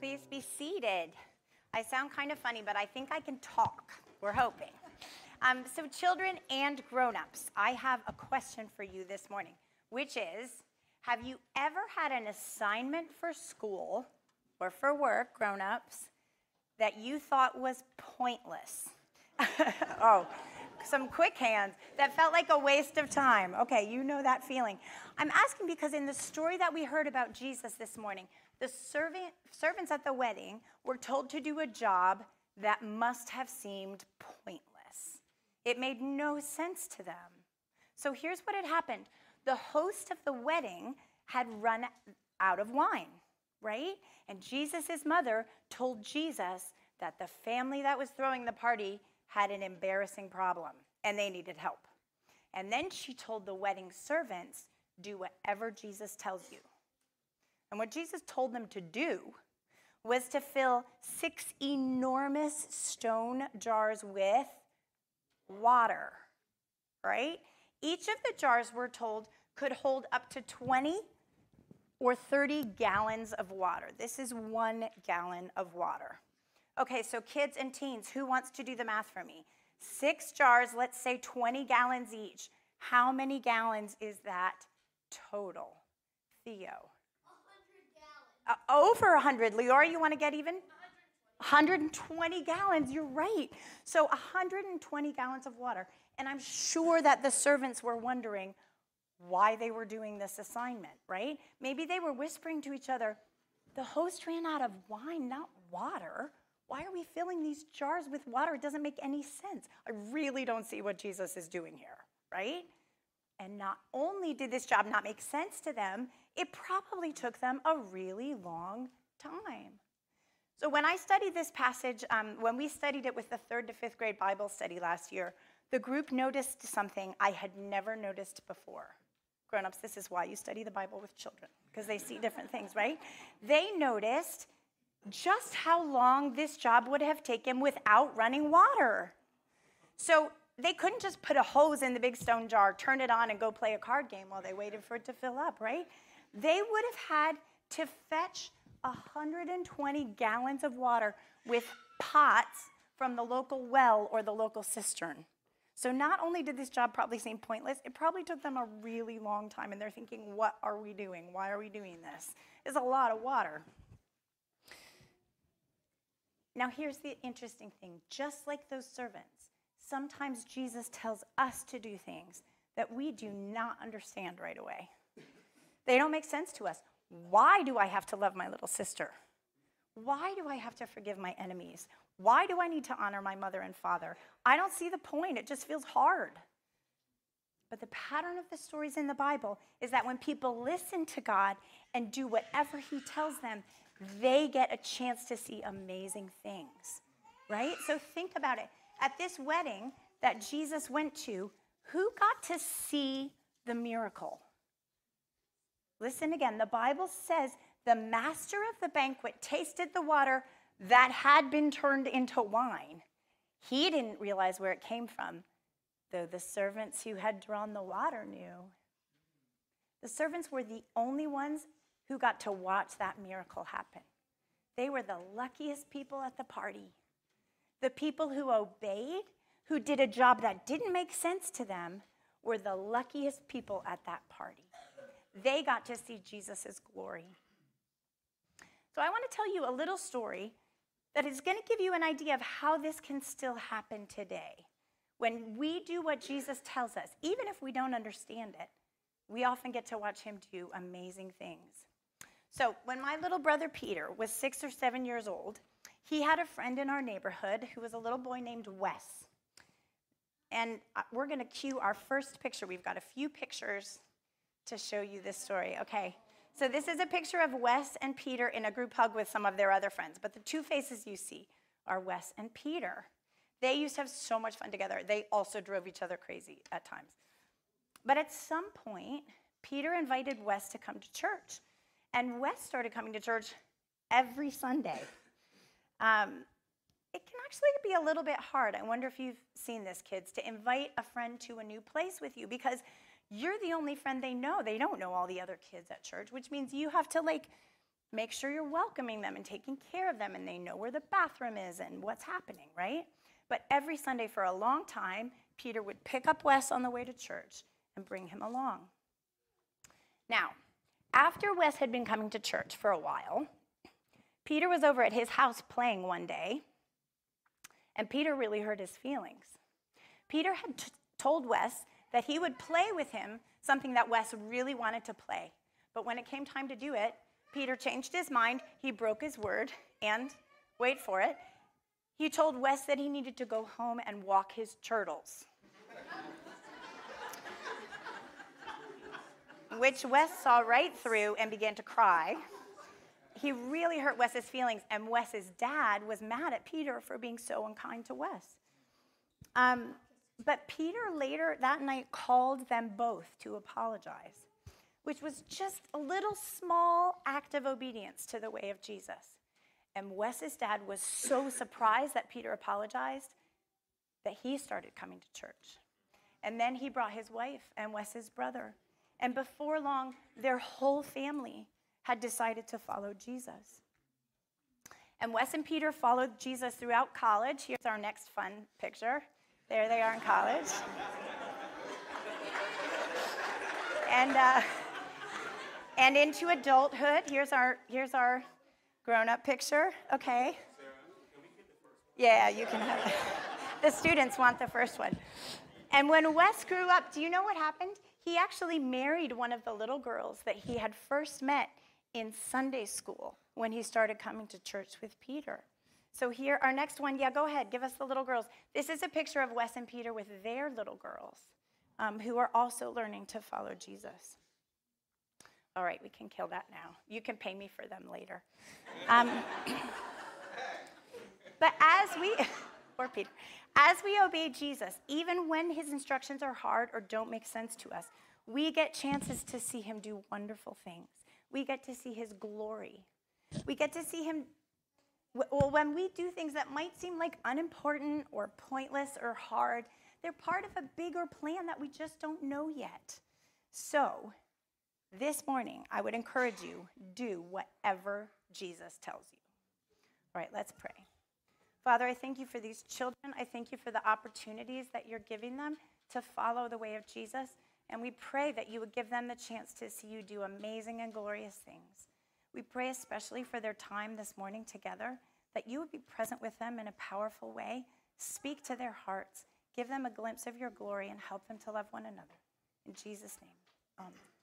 Please be seated. I sound kind of funny, but I think I can talk. We're hoping. Um, so, children and grown ups, I have a question for you this morning, which is Have you ever had an assignment for school or for work, grown ups, that you thought was pointless? oh, some quick hands that felt like a waste of time. Okay, you know that feeling. I'm asking because in the story that we heard about Jesus this morning, the servant, servants at the wedding were told to do a job that must have seemed pointless. It made no sense to them. So here's what had happened the host of the wedding had run out of wine, right? And Jesus' mother told Jesus that the family that was throwing the party had an embarrassing problem and they needed help. And then she told the wedding servants, do whatever Jesus tells you. And what Jesus told them to do was to fill six enormous stone jars with water, right? Each of the jars, we're told, could hold up to 20 or 30 gallons of water. This is one gallon of water. Okay, so kids and teens, who wants to do the math for me? Six jars, let's say 20 gallons each. How many gallons is that total? Theo. Uh, over 100. Leora, you want to get even? 120 gallons, you're right. So 120 gallons of water. And I'm sure that the servants were wondering why they were doing this assignment, right? Maybe they were whispering to each other, the host ran out of wine, not water. Why are we filling these jars with water? It doesn't make any sense. I really don't see what Jesus is doing here, right? And not only did this job not make sense to them, it probably took them a really long time. So, when I studied this passage, um, when we studied it with the third to fifth grade Bible study last year, the group noticed something I had never noticed before. Grown ups, this is why you study the Bible with children, because they see different things, right? They noticed just how long this job would have taken without running water. So they couldn't just put a hose in the big stone jar, turn it on, and go play a card game while they waited for it to fill up, right? They would have had to fetch 120 gallons of water with pots from the local well or the local cistern. So not only did this job probably seem pointless, it probably took them a really long time, and they're thinking, what are we doing? Why are we doing this? It's a lot of water. Now, here's the interesting thing just like those servants, sometimes Jesus tells us to do things that we do not understand right away. They don't make sense to us. Why do I have to love my little sister? Why do I have to forgive my enemies? Why do I need to honor my mother and father? I don't see the point. It just feels hard. But the pattern of the stories in the Bible is that when people listen to God and do whatever He tells them, they get a chance to see amazing things, right? So think about it. At this wedding that Jesus went to, who got to see the miracle? Listen again. The Bible says the master of the banquet tasted the water that had been turned into wine. He didn't realize where it came from, though the servants who had drawn the water knew. The servants were the only ones who got to watch that miracle happen. They were the luckiest people at the party. The people who obeyed, who did a job that didn't make sense to them, were the luckiest people at that party. They got to see Jesus' glory. So I want to tell you a little story that is going to give you an idea of how this can still happen today. When we do what Jesus tells us, even if we don't understand it, we often get to watch him do amazing things. So, when my little brother Peter was six or seven years old, he had a friend in our neighborhood who was a little boy named Wes. And uh, we're going to cue our first picture. We've got a few pictures to show you this story. Okay. So, this is a picture of Wes and Peter in a group hug with some of their other friends. But the two faces you see are Wes and Peter. They used to have so much fun together. They also drove each other crazy at times. But at some point, Peter invited Wes to come to church. And Wes started coming to church every Sunday. Um, it can actually be a little bit hard. I wonder if you've seen this, kids, to invite a friend to a new place with you because you're the only friend they know. They don't know all the other kids at church, which means you have to like make sure you're welcoming them and taking care of them and they know where the bathroom is and what's happening, right? But every Sunday for a long time, Peter would pick up Wes on the way to church and bring him along. Now, after Wes had been coming to church for a while, Peter was over at his house playing one day, and Peter really hurt his feelings. Peter had t- told Wes that he would play with him something that Wes really wanted to play. But when it came time to do it, Peter changed his mind, he broke his word, and wait for it, he told Wes that he needed to go home and walk his turtles. Which Wes saw right through and began to cry. He really hurt Wes's feelings, and Wes's dad was mad at Peter for being so unkind to Wes. Um, but Peter later that night called them both to apologize, which was just a little small act of obedience to the way of Jesus. And Wes's dad was so surprised that Peter apologized that he started coming to church. And then he brought his wife and Wes's brother. And before long, their whole family had decided to follow Jesus. And Wes and Peter followed Jesus throughout college. Here's our next fun picture. There they are in college. and, uh, and into adulthood. Here's our, here's our grown up picture. Okay. Yeah, you can have it. the students want the first one. And when Wes grew up, do you know what happened? He actually married one of the little girls that he had first met in Sunday school when he started coming to church with Peter. So here, our next one, yeah, go ahead, give us the little girls. This is a picture of Wes and Peter with their little girls um, who are also learning to follow Jesus. All right, we can kill that now. You can pay me for them later. Um, but as we, or Peter, as we obey Jesus, even when his instructions are hard or don't make sense to us, we get chances to see him do wonderful things. We get to see his glory. We get to see him well, when we do things that might seem like unimportant or pointless or hard, they're part of a bigger plan that we just don't know yet. So, this morning, I would encourage you do whatever Jesus tells you. All right, let's pray. Father, I thank you for these children. I thank you for the opportunities that you're giving them to follow the way of Jesus. And we pray that you would give them the chance to see you do amazing and glorious things. We pray especially for their time this morning together, that you would be present with them in a powerful way, speak to their hearts, give them a glimpse of your glory, and help them to love one another. In Jesus' name, amen.